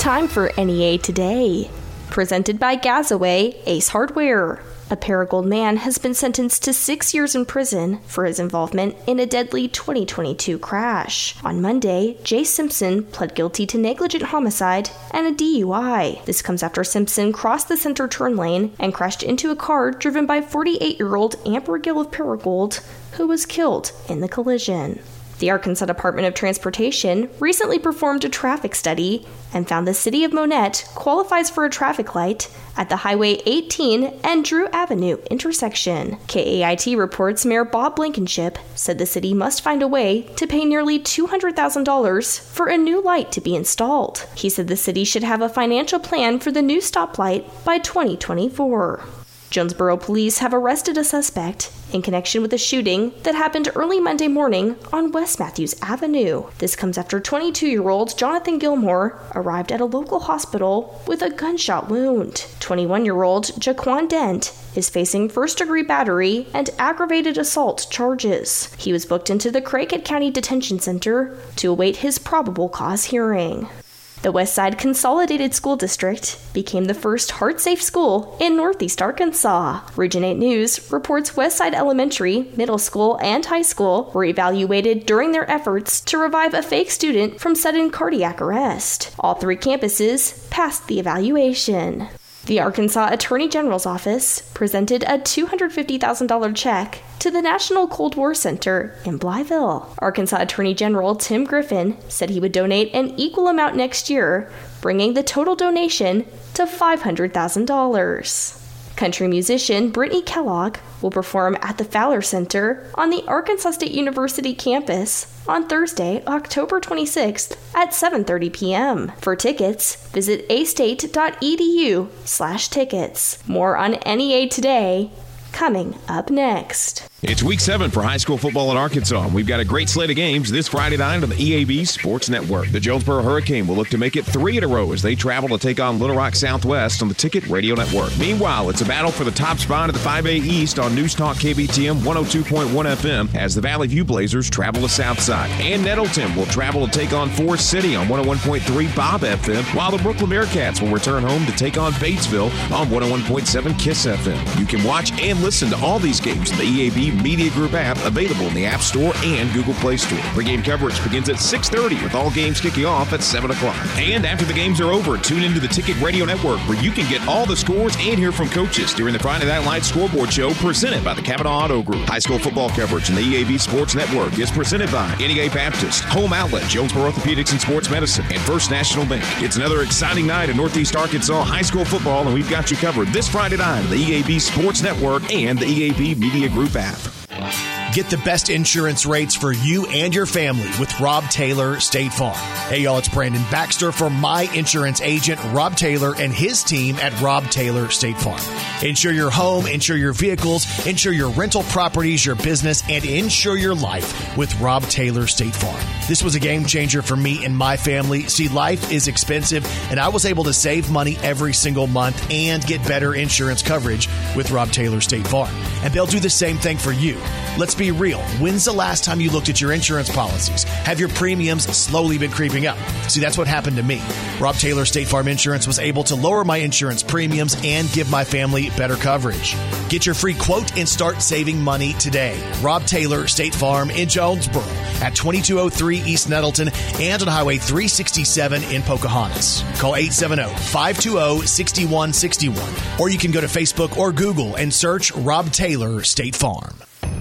Time for NEA Today. Presented by Gazaway Ace Hardware. A Paragould man has been sentenced to six years in prison for his involvement in a deadly 2022 crash. On Monday, Jay Simpson pled guilty to negligent homicide and a DUI. This comes after Simpson crossed the center turn lane and crashed into a car driven by 48 year old Amber Gill of Paragould, who was killed in the collision. The Arkansas Department of Transportation recently performed a traffic study and found the city of Monette qualifies for a traffic light at the Highway 18 and Drew Avenue intersection. KAIT reports Mayor Bob Blankenship said the city must find a way to pay nearly $200,000 for a new light to be installed. He said the city should have a financial plan for the new stoplight by 2024. Jonesboro police have arrested a suspect in connection with a shooting that happened early Monday morning on West Matthews Avenue. This comes after 22 year old Jonathan Gilmore arrived at a local hospital with a gunshot wound. 21 year old Jaquan Dent is facing first degree battery and aggravated assault charges. He was booked into the Craighead County Detention Center to await his probable cause hearing. The Westside Consolidated School District became the first heart safe school in Northeast Arkansas. Region 8 News reports Westside Elementary, Middle School, and High School were evaluated during their efforts to revive a fake student from sudden cardiac arrest. All three campuses passed the evaluation. The Arkansas Attorney General's office presented a $250,000 check to the National Cold War Center in Blytheville. Arkansas Attorney General Tim Griffin said he would donate an equal amount next year, bringing the total donation to $500,000. Country musician Britnee Kellogg will perform at the Fowler Center on the Arkansas State University campus on Thursday, October 26th at 7:30 p.m. For tickets, visit astate.edu/tickets. More on NEA today coming up next. It's week seven for high school football in Arkansas. We've got a great slate of games this Friday night on the EAB Sports Network. The Jonesboro Hurricane will look to make it three in a row as they travel to take on Little Rock Southwest on the Ticket Radio Network. Meanwhile, it's a battle for the top spot at the 5A East on News Talk KBTM 102.1 FM as the Valley View Blazers travel to Southside. And Nettleton will travel to take on Forrest City on 101.3 Bob FM, while the Brookland Bearcats will return home to take on Batesville on 101.7 Kiss FM. You can watch and listen to all these games in the EAB Media Group app available in the App Store and Google Play Store. Pre-game coverage begins at 6.30 with all games kicking off at 7 o'clock. And after the games are over, tune into the Ticket Radio Network where you can get all the scores and hear from coaches during the Friday Night Lights scoreboard show presented by the Cavanaugh Auto Group. High school football coverage in the EAB Sports Network is presented by NEA Baptist, Home Outlet, Jonesboro Orthopedics and Sports Medicine, and First National Bank. It's another exciting night in Northeast Arkansas high school football, and we've got you covered this Friday night on the EAB Sports Network and the EAB Media Group app. Bye. Get the best insurance rates for you and your family with Rob Taylor State Farm. Hey, y'all, it's Brandon Baxter for my insurance agent, Rob Taylor, and his team at Rob Taylor State Farm. Insure your home, insure your vehicles, insure your rental properties, your business, and insure your life with Rob Taylor State Farm. This was a game changer for me and my family. See, life is expensive, and I was able to save money every single month and get better insurance coverage with Rob Taylor State Farm. And they'll do the same thing for you. Let's be real. When's the last time you looked at your insurance policies? Have your premiums slowly been creeping up? See, that's what happened to me. Rob Taylor State Farm Insurance was able to lower my insurance premiums and give my family better coverage. Get your free quote and start saving money today. Rob Taylor State Farm in Jonesboro at 2203 East Nettleton and on Highway 367 in Pocahontas. Call 870-520-6161 or you can go to Facebook or Google and search Rob Taylor State Farm.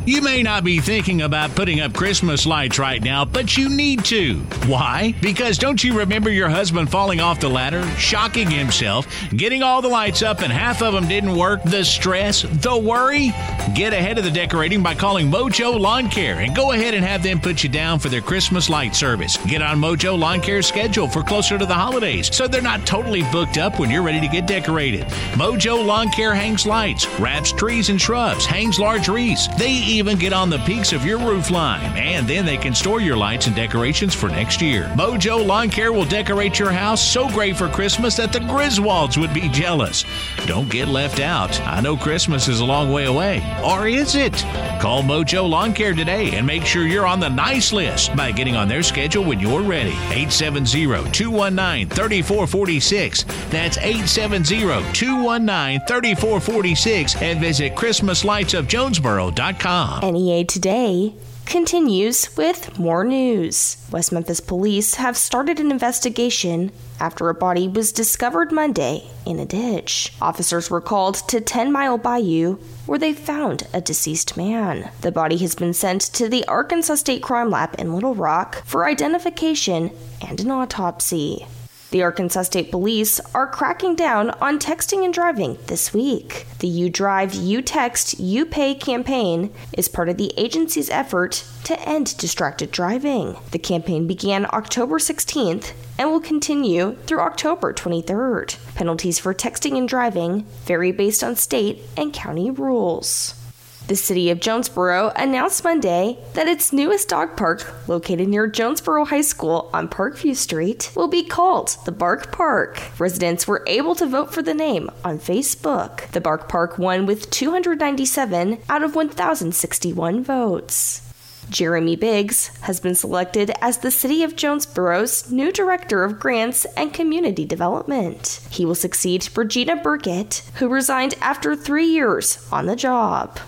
You may not be thinking about putting up Christmas lights right now, but you need to. Why? Because don't you remember your husband falling off the ladder, shocking himself, getting all the lights up and half of them didn't work? The stress, the worry? Get ahead of the decorating by calling Mojo Lawn Care and go ahead and have them put you down for their Christmas light service. Get on Mojo Lawn Care's schedule for closer to the holidays so they're not totally booked up when you're ready to get decorated. Mojo Lawn Care hangs lights, wraps trees and shrubs, hangs large wreaths. They even get on the peaks of your roof line, and then they can store your lights and decorations for next year. Mojo Lawn Care will decorate your house so great for Christmas that the Griswolds would be jealous. Don't get left out. I know Christmas is a long way away. Or is it? Call Mojo Lawn Care today and make sure you're on the nice list by getting on their schedule when you're ready. 870 219 3446. That's 870 219 3446 and visit ChristmasLightsOfJonesboro.com. NEA Today continues with more news. West Memphis police have started an investigation after a body was discovered Monday in a ditch. Officers were called to 10 Mile Bayou where they found a deceased man. The body has been sent to the Arkansas State Crime Lab in Little Rock for identification and an autopsy. The Arkansas State Police are cracking down on texting and driving this week. The You Drive, You Text, You Pay campaign is part of the agency's effort to end distracted driving. The campaign began October 16th and will continue through October 23rd. Penalties for texting and driving vary based on state and county rules. The city of Jonesboro announced Monday that its newest dog park, located near Jonesboro High School on Parkview Street, will be called the Bark Park. Residents were able to vote for the name on Facebook. The Bark Park won with 297 out of 1,061 votes. Jeremy Biggs has been selected as the City of Jonesboro's new Director of Grants and Community Development. He will succeed Regina Burkett, who resigned after three years on the job.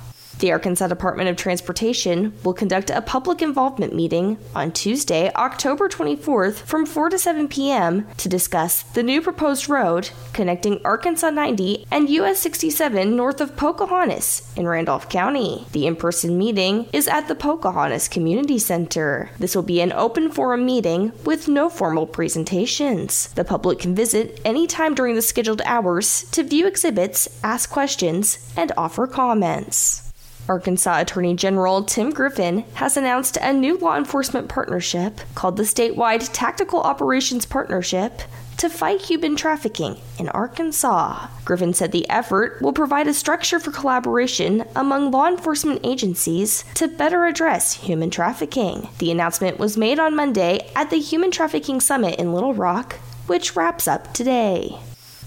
The Arkansas Department of Transportation will conduct a public involvement meeting on Tuesday, October 24th from 4 to 7 p.m. to discuss the new proposed road connecting Arkansas 90 and US 67 north of Pocahontas in Randolph County. The in person meeting is at the Pocahontas Community Center. This will be an open forum meeting with no formal presentations. The public can visit anytime during the scheduled hours to view exhibits, ask questions, and offer comments. Arkansas Attorney General Tim Griffin has announced a new law enforcement partnership called the Statewide Tactical Operations Partnership to fight human trafficking in Arkansas. Griffin said the effort will provide a structure for collaboration among law enforcement agencies to better address human trafficking. The announcement was made on Monday at the Human Trafficking Summit in Little Rock, which wraps up today.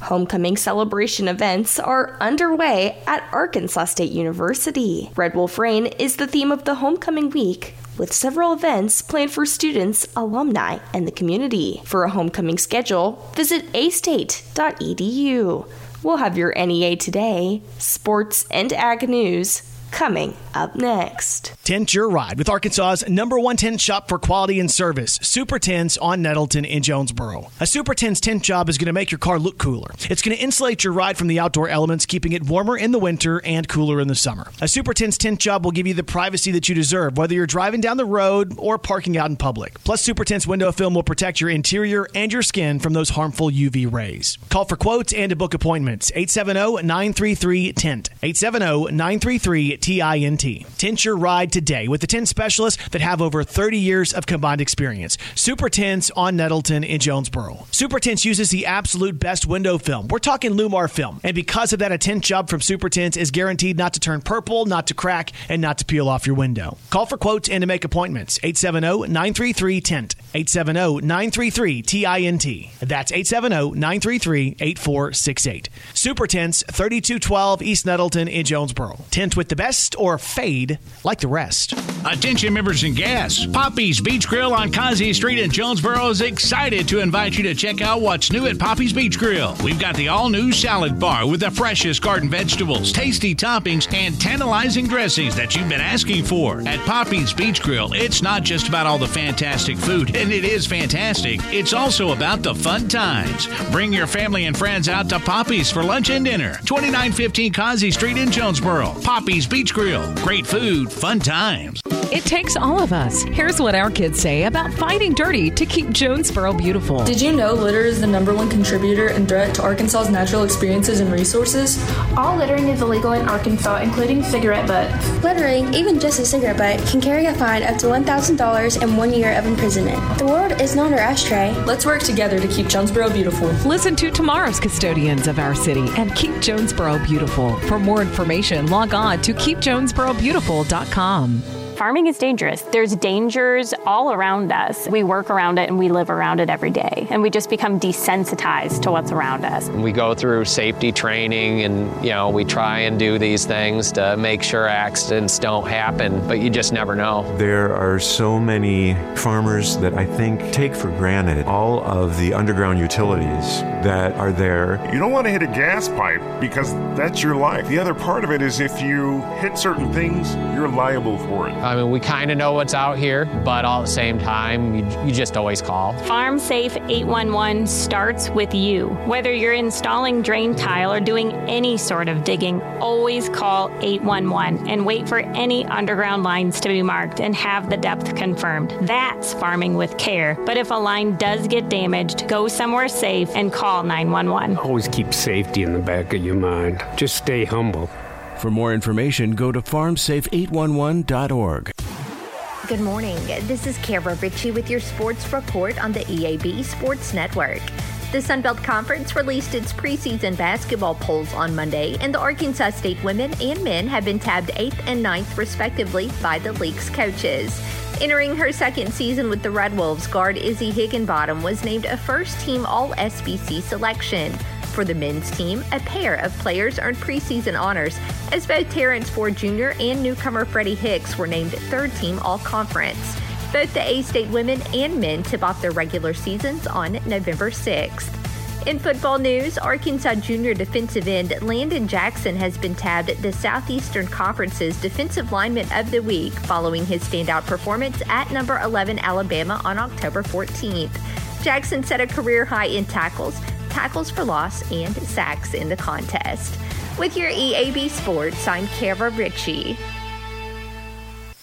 Homecoming celebration events are underway at Arkansas State University. Red Wolf Rain is the theme of the Homecoming Week, with several events planned for students, alumni, and the community. For a homecoming schedule, visit astate.edu. We'll have your NEA Today, sports, and ag news coming up next. Tent your ride with Arkansas's number one tent shop for quality and service, Super Tints on Nettleton in Jonesboro. A Super Tints tint job is going to make your car look cooler. It's going to insulate your ride from the outdoor elements, keeping it warmer in the winter and cooler in the summer. A Super Tints tint job will give you the privacy that you deserve, whether you're driving down the road or parking out in public. Plus, Super Tints window film will protect your interior and your skin from those harmful UV rays. Call for quotes and to book appointments. 870 933 TINT. 870 933 TINT. Tint your ride today with the tint specialists that have over 30 years of combined experience. Super Tints on Nettleton in Jonesboro. Super Tints uses the absolute best window film. We're talking LLumar film. And because of that, a tint job from Super Tints is guaranteed not to turn purple, not to crack, and not to peel off your window. Call for quotes and to make appointments. 870 933 TINT. 870 933 TINT. That's 870 933 8468. Super Tints, 3212 East Nettleton in Jonesboro. Tint with the best or fade like the rest. Attention members and guests, Poppy's Beach Grill on Kazi Street in Jonesboro is excited to invite you to check out what's new at Poppy's Beach Grill. We've got the all new salad bar with the freshest garden vegetables, tasty toppings, and tantalizing dressings that you've been asking for. At Poppy's Beach Grill, it's not just about all the fantastic food, and it is fantastic. It's also about the fun times. Bring your family and friends out to Poppy's for lunch and dinner. 2915 Kazi Street in Jonesboro. Poppy's Beach Grill. Great food, fun times. It takes all of us. Here's what our kids say about fighting dirty to keep Jonesboro beautiful. Did you know litter is the number one contributor and threat to Arkansas's natural experiences and resources? All littering is illegal in Arkansas, including cigarette butts. Littering, even just a cigarette butt, can carry a fine up to $1,000 and one year of imprisonment. The world is not our ashtray. Let's work together to keep Jonesboro beautiful. Listen to tomorrow's custodians of our city and keep Jonesboro beautiful. For more information, log on to keepjonesborobeautiful.com. Farming is dangerous. There's dangers all around us. We work around it and we live around it every day. And we just become desensitized to what's around us. We go through safety training and, you know, we try and do these things to make sure accidents don't happen, but you just never know. There are so many farmers that I think take for granted all of the underground utilities that are there. You don't want to hit a gas pipe because that's your life. The other part of it is if you hit certain things, you're liable for it. I mean, we kind of know what's out here, but all at the same time, you, you just always call. Farm Safe 811 starts with you. Whether you're installing drain tile or doing any sort of digging, always call 811 and wait for any underground lines to be marked and have the depth confirmed. That's farming with care. But if a line does get damaged, go somewhere safe and call 911. Always keep safety in the back of your mind. Just stay humble. For more information, go to farmsafe811.org. Good morning. This is Kara Ritchie with your sports report on the EAB Sports Network. The Sun Belt Conference released its preseason basketball polls on Monday, and the Arkansas State women and men have been tabbed 8th and 9th, respectively, by the league's coaches. Entering her second season with the Red Wolves, guard Izzy Higginbottom was named a first team All SBC selection. For the men's team, a pair of players earned preseason honors, as both Terrence Ford Jr. and newcomer Freddie Hicks were named third team All Conference. Both the A State women and men tip off their regular seasons on November 6th. In football news, Arkansas junior defensive end Landon Jackson has been tabbed the Southeastern Conference's Defensive Lineman of the Week following his standout performance at number 11 Alabama on October 14th. Jackson set a career high in tackles, tackles for loss, and sacks in the contest. With your EAB Sports, I'm Kara Ritchie.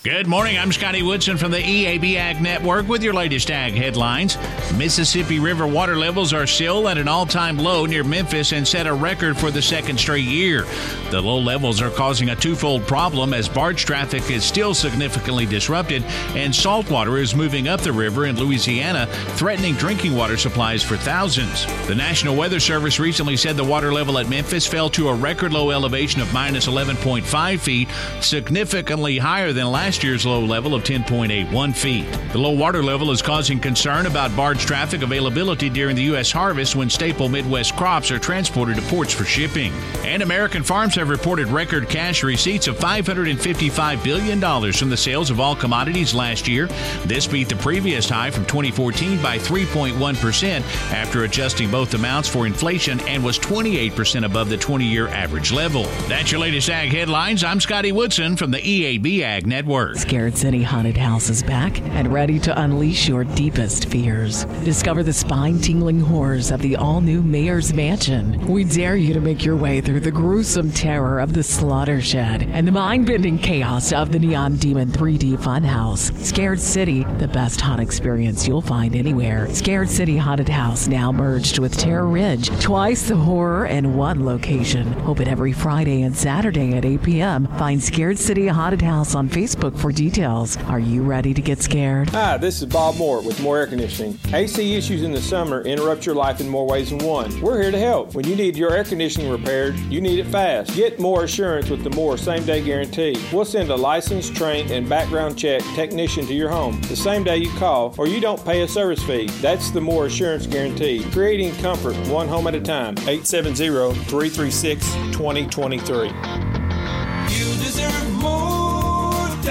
Good morning. I'm Scotty Woodson from the EAB Ag Network with your latest ag headlines. Mississippi River water levels are still at an all time low near Memphis and set a record for the second straight year. The low levels are causing a twofold problem as barge traffic is still significantly disrupted and saltwater is moving up the river in Louisiana, threatening drinking water supplies for thousands. The National Weather Service recently said the water level at Memphis fell to a record low elevation of minus 11.5 feet, significantly higher than last last year's low level of 10.81 feet. The low water level is causing concern about barge traffic availability during the U.S. harvest when staple Midwest crops are transported to ports for shipping. And American farms have reported record cash receipts of $555 billion from the sales of all commodities last year. This beat the previous high from 2014 by 3.1% after adjusting both amounts for inflation and was 28% above the 20 year average level. That's your latest ag headlines. I'm Scotty Woodson from the EAB Ag Network. Scared City Haunted House is back and ready to unleash your deepest fears. Discover the spine tingling horrors of the all new Mayor's Mansion. We dare you to make your way through the gruesome terror of the slaughter shed and the mind bending chaos of the Neon Demon 3D Funhouse. Scared City, the best haunt experience you'll find anywhere. Scared City Haunted House now merged with Terror Ridge, twice the horror in one location. Open every Friday and Saturday at 8 p.m. Find Scared City Haunted House on Facebook for details. Are you ready to get scared? Hi, this is Bob Moore with More Air Conditioning. AC issues in the summer interrupt your life in more ways than one. We're here to help. When you need your air conditioning repaired, you need it fast. Get more assurance with the More same day guarantee. We'll send a licensed, trained, and background check technician to your home the same day you call, or you don't pay a service fee. That's the More Assurance Guarantee, creating comfort one home at a time. 870 336 2023. You deserve more.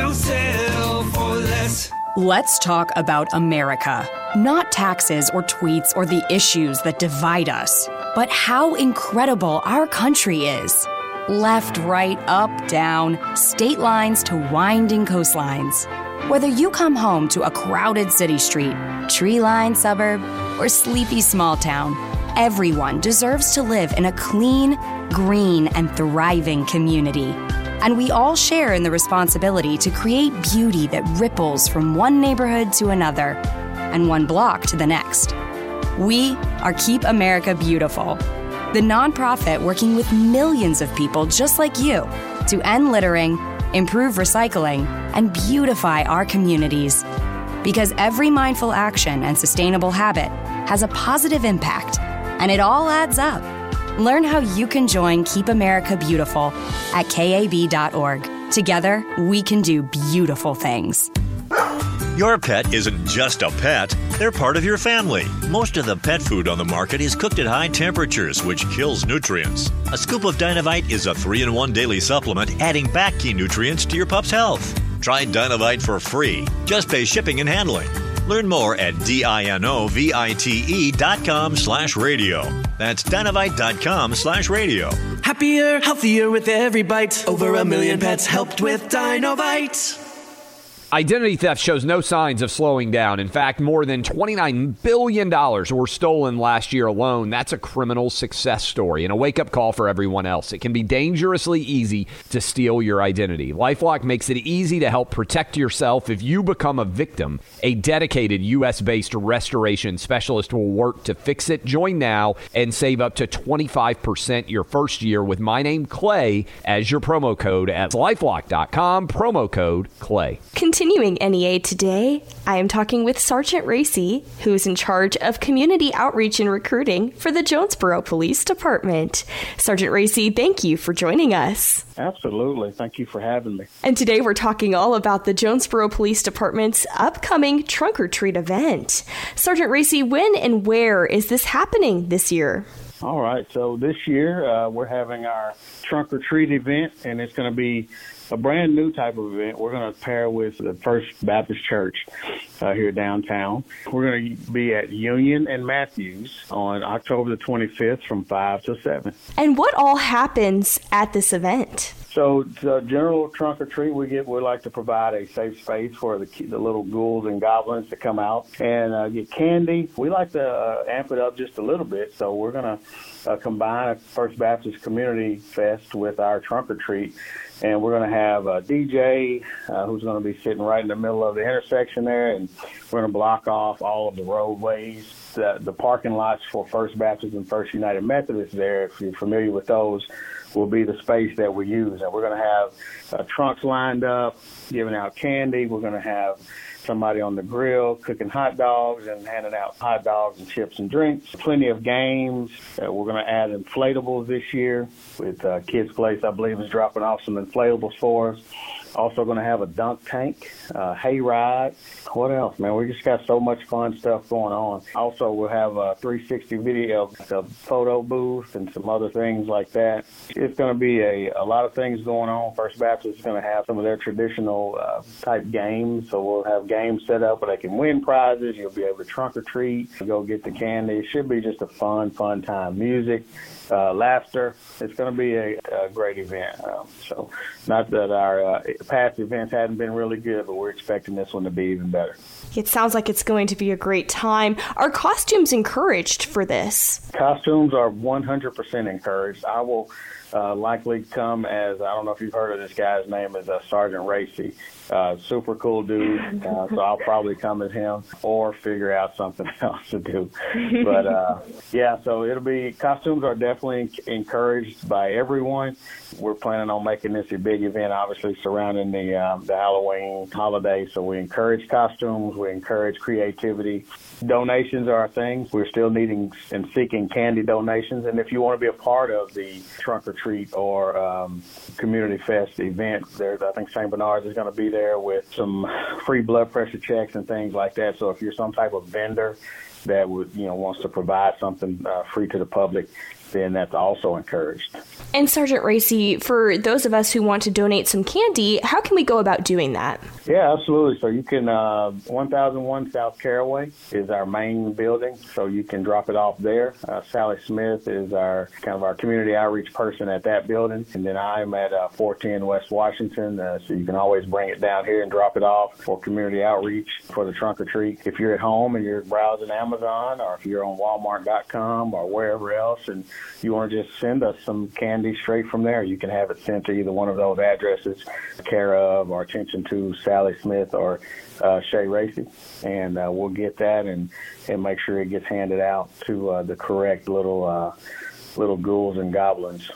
Don't for less. Let's talk about America. Not taxes or tweets or the issues that divide us, but how incredible our country is. Left, right, up, down, state lines to winding coastlines. Whether you come home to a crowded city street, tree lined suburb, or sleepy small town, everyone deserves to live in a clean, green, and thriving community. And we all share in the responsibility to create beauty that ripples from one neighborhood to another and one block to the next. We are Keep America Beautiful, the nonprofit working with millions of people just like you to end littering, improve recycling, and beautify our communities. Because every mindful action and sustainable habit has a positive impact, and it all adds up. Learn how you can join Keep America Beautiful at KAB.org. Together, we can do beautiful things. Your pet isn't just a pet, they're part of your family. Most of the pet food on the market is cooked at high temperatures, which kills nutrients. A scoop of Dinovite is a 3 in 1 daily supplement, adding back key nutrients to your pup's health. Try Dinovite for free. Just pay shipping and handling. Learn more at D-I-N-O-V-I-T-E dot com slash radio. That's Dinovite.com slash radio. Happier, healthier with every bite. Over a million pets helped with Dinovite. Identity theft shows no signs of slowing down. In fact, more than $29 billion were stolen last year alone. That's a criminal success story and a wake up call for everyone else. It can be dangerously easy to steal your identity. Lifelock makes it easy to help protect yourself if you become a victim. A dedicated U.S. based restoration specialist will work to fix it. Join now and save up to 25% your first year with my name, Clay, as your promo code at lifelock.com, promo code Clay. Continuing NEA today, I am talking with Sergeant Racy, who is in charge of community outreach and recruiting for the Jonesboro Police Department. Sergeant Racy, thank you for joining us. Absolutely. Thank you for having me. And today we're talking all about the Jonesboro Police Department's upcoming trunk or treat event. Sergeant Racy, when and where is this happening this year? All right. So this year uh, we're having our trunk or treat event, and it's going to be a brand new type of event. We're going to pair with the First Baptist Church uh, here downtown. We're going to be at Union and Matthews on October the 25th from 5 to 7. And what all happens at this event? So, the general trunk or treat, we get we like to provide a safe space for the the little ghouls and goblins to come out and uh, get candy. We like to uh, amp it up just a little bit, so we're gonna uh, combine a First Baptist Community Fest with our trunk or treat, and we're gonna have a DJ uh, who's gonna be sitting right in the middle of the intersection there, and we're gonna block off all of the roadways. The, the parking lots for First Baptist and First United Methodist there, if you're familiar with those, will be the space that we use. And we're going to have uh, trunks lined up, giving out candy. We're going to have somebody on the grill cooking hot dogs and handing out hot dogs and chips and drinks. Plenty of games. Uh, we're going to add inflatables this year with uh, Kids Place, I believe, is dropping off some inflatables for us. Also going to have a dunk tank, uh, hay ride. What else, man? We just got so much fun stuff going on. Also, we'll have a 360 video, a photo booth, and some other things like that. It's going to be a, a lot of things going on. First Baptist is going to have some of their traditional uh, type games. So we'll have games set up where they can win prizes. You'll be able to trunk or treat, go get the candy. It should be just a fun, fun time. Music, uh, laughter. It's going to be a, a great event. Um, so, not that our uh, past events hadn't been really good, but we're expecting this one to be even better. It sounds like it's going to be a great time. Are costumes encouraged for this? Costumes are 100% encouraged. I will uh, likely come as I don't know if you've heard of this guy's name is uh, Sergeant Racy. Uh, super cool dude. Uh, so I'll probably come as him or figure out something else to do. But uh, yeah, so it'll be costumes are definitely encouraged by everyone. We're planning on making this a big event, obviously surrounding the um, the Halloween holiday. So we encourage costumes. We encourage creativity. Donations are a thing. We're still needing and seeking candy donations. And if you want to be a part of the trunk or treat or um, community fest event, there's I think St. Bernard's is going to be there with some free blood pressure checks and things like that. So if you're some type of vendor that would you know wants to provide something uh, free to the public, then that's also encouraged. And Sergeant Racy, for those of us who want to donate some candy, how can we go about doing that? Yeah, absolutely. So you can, uh, 1001 South Caraway is our main building, so you can drop it off there. Uh, Sally Smith is our kind of our community outreach person at that building, and then I'm at uh, 410 West Washington, uh, so you can always bring it down here and drop it off for community outreach for the trunk or treat. If you're at home and you're browsing Amazon, or if you're on Walmart.com or wherever else, and you want to just send us some candy straight from there, you can have it sent to either one of those addresses, care of or attention to Sally Smith or uh, Shay Racy, and uh, we'll get that and and make sure it gets handed out to uh, the correct little uh, little ghouls and goblins.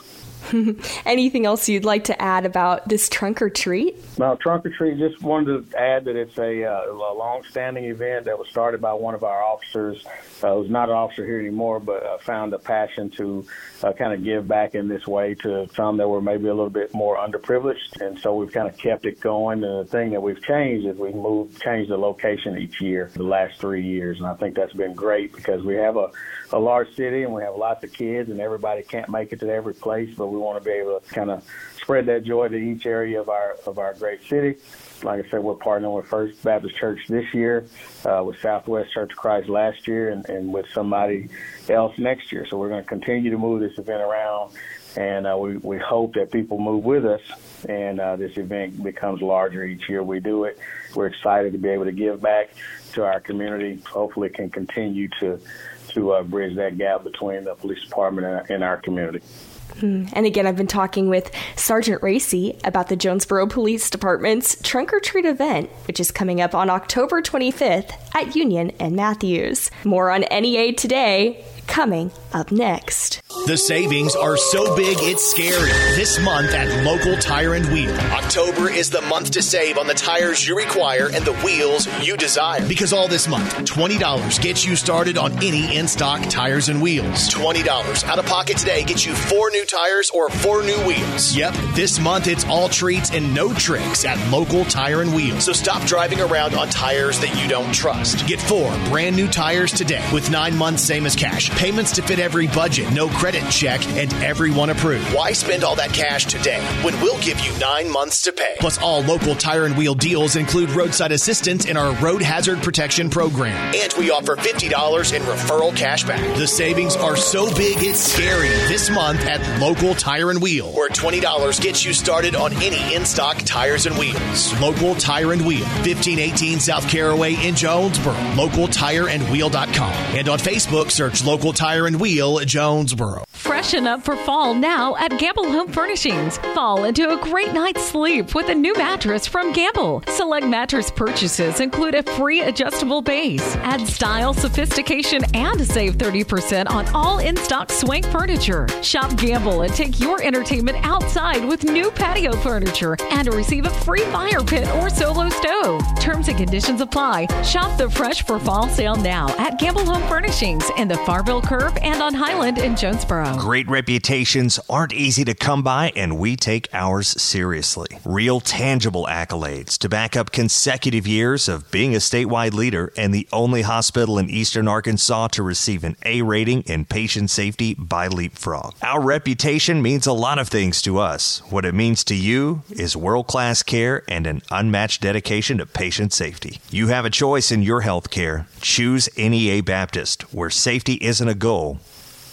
Anything else you'd like to add about this trunk or treat? Well, trunk or treat. Just wanted to add that it's a, uh, a long-standing event that was started by one of our officers, uh, who's not an officer here anymore, but uh, found a passion to uh, kind of give back in this way to some that were maybe a little bit more underprivileged, and so we've kind of kept it going. And the thing that we've changed is we've moved, changed the location each year, the last three years, and I think that's been great because we have a, a large city and we have lots of kids, and everybody can't make it to every place, but we want to be able to kind of spread that joy to each area of our of our great city. Like I said, we're partnering with First Baptist Church this year, uh, with Southwest Church of Christ last year, and, and with somebody else next year. So we're going to continue to move this event around, and uh, we we hope that people move with us, and uh, this event becomes larger each year we do it. We're excited to be able to give back to our community. Hopefully, can continue to to uh, bridge that gap between the police department and, and our community. Hmm. And again, I've been talking with Sergeant Racy about the Jonesboro Police Department's Trunk or Treat event, which is coming up on October 25th at Union and Matthews. More on NEA today coming up next. The savings are so big it's scary. This month at local tire and wheel. October is the month to save on the tires you require and the wheels you desire. Because all this month, $20 gets you started on any in stock tires and wheels. $20 out of pocket today gets you four new tires or four new wheels. Yep, this month it's all treats and no tricks at local tire and wheel. So stop driving around on tires that you don't trust. Get four brand new tires today with nine months same as cash. Payments to fit every budget, no credit check, and everyone approved. Why spend all that cash today when we'll give you nine months to pay? Plus, all local tire and wheel deals include roadside assistance in our road hazard protection program. And we offer $50 in referral cash back. The savings are so big it's scary this month at local tire and wheel, where $20 gets you started on any in stock tires and wheels. Local tire and wheel, 1518 South Caraway in Jonesboro. LocalTireAndWheel.com. And on Facebook, search Local Tire and Wheel Jonesboro. Freshen up for fall now at Gamble Home Furnishings. Fall into a great night's sleep with a new mattress from Gamble. Select mattress purchases include a free adjustable base. Add style, sophistication, and save 30% on all in stock swank furniture. Shop Gamble and take your entertainment outside with new patio furniture and receive a free fire pit or solo stove. Terms and conditions apply. Shop the Fresh for Fall sale now at Gamble Home Furnishings in the Farville Curve and on Highland in Jonesboro. Great reputations aren't easy to come by, and we take ours seriously. Real tangible accolades to back up consecutive years of being a statewide leader and the only hospital in eastern Arkansas to receive an A rating in patient safety by Leapfrog. Our reputation means a lot of things to us. What it means to you is world class care and an unmatched dedication to patient safety. You have a choice in your health care. Choose NEA Baptist, where safety isn't a goal,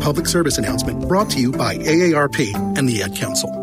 Public service announcement brought to you by AARP and the Ad Council.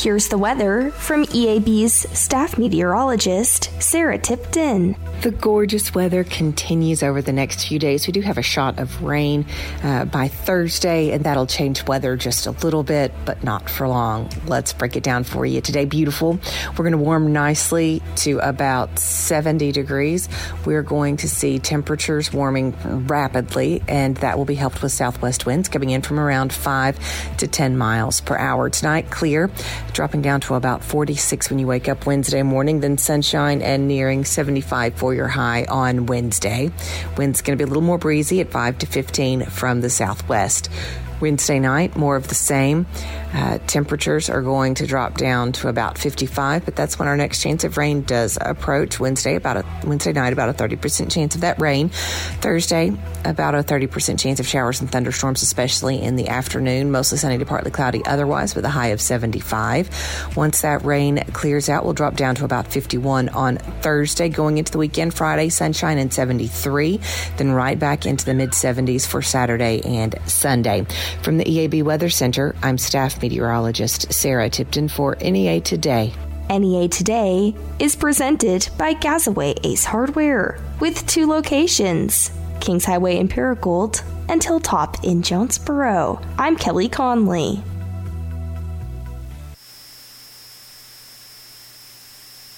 Here's the weather from EAB's staff meteorologist, Sarah Tipton. The gorgeous weather continues over the next few days. We do have a shot of rain uh, by Thursday, and that'll change weather just a little bit, but not for long. Let's break it down for you. Today, beautiful. We're going to warm nicely to about 70 degrees. We're going to see temperatures warming rapidly, and that will be helped with southwest winds coming in from around 5 to 10 miles per hour. Tonight, clear, dropping down to about 46 when you wake up Wednesday morning, then sunshine and nearing 75 for your high on Wednesday. Wind's going to be a little more breezy at 5 to 15 from the southwest. Wednesday night, more of the same. Uh, temperatures are going to drop down to about 55, but that's when our next chance of rain does approach. Wednesday, about a Wednesday night, about a 30% chance of that rain. Thursday, about a 30% chance of showers and thunderstorms, especially in the afternoon. Mostly sunny to partly cloudy otherwise, with a high of 75. Once that rain clears out, we'll drop down to about 51 on Thursday. Going into the weekend, Friday, sunshine and 73. Then right back into the mid 70s for Saturday and Sunday. From the EAB Weather Center, I'm staff meteorologist Sarah Tipton for NEA Today. NEA Today is presented by Gazaway Ace Hardware with two locations Kings Highway in Paragould and Hilltop in Jonesboro. I'm Kelly Conley.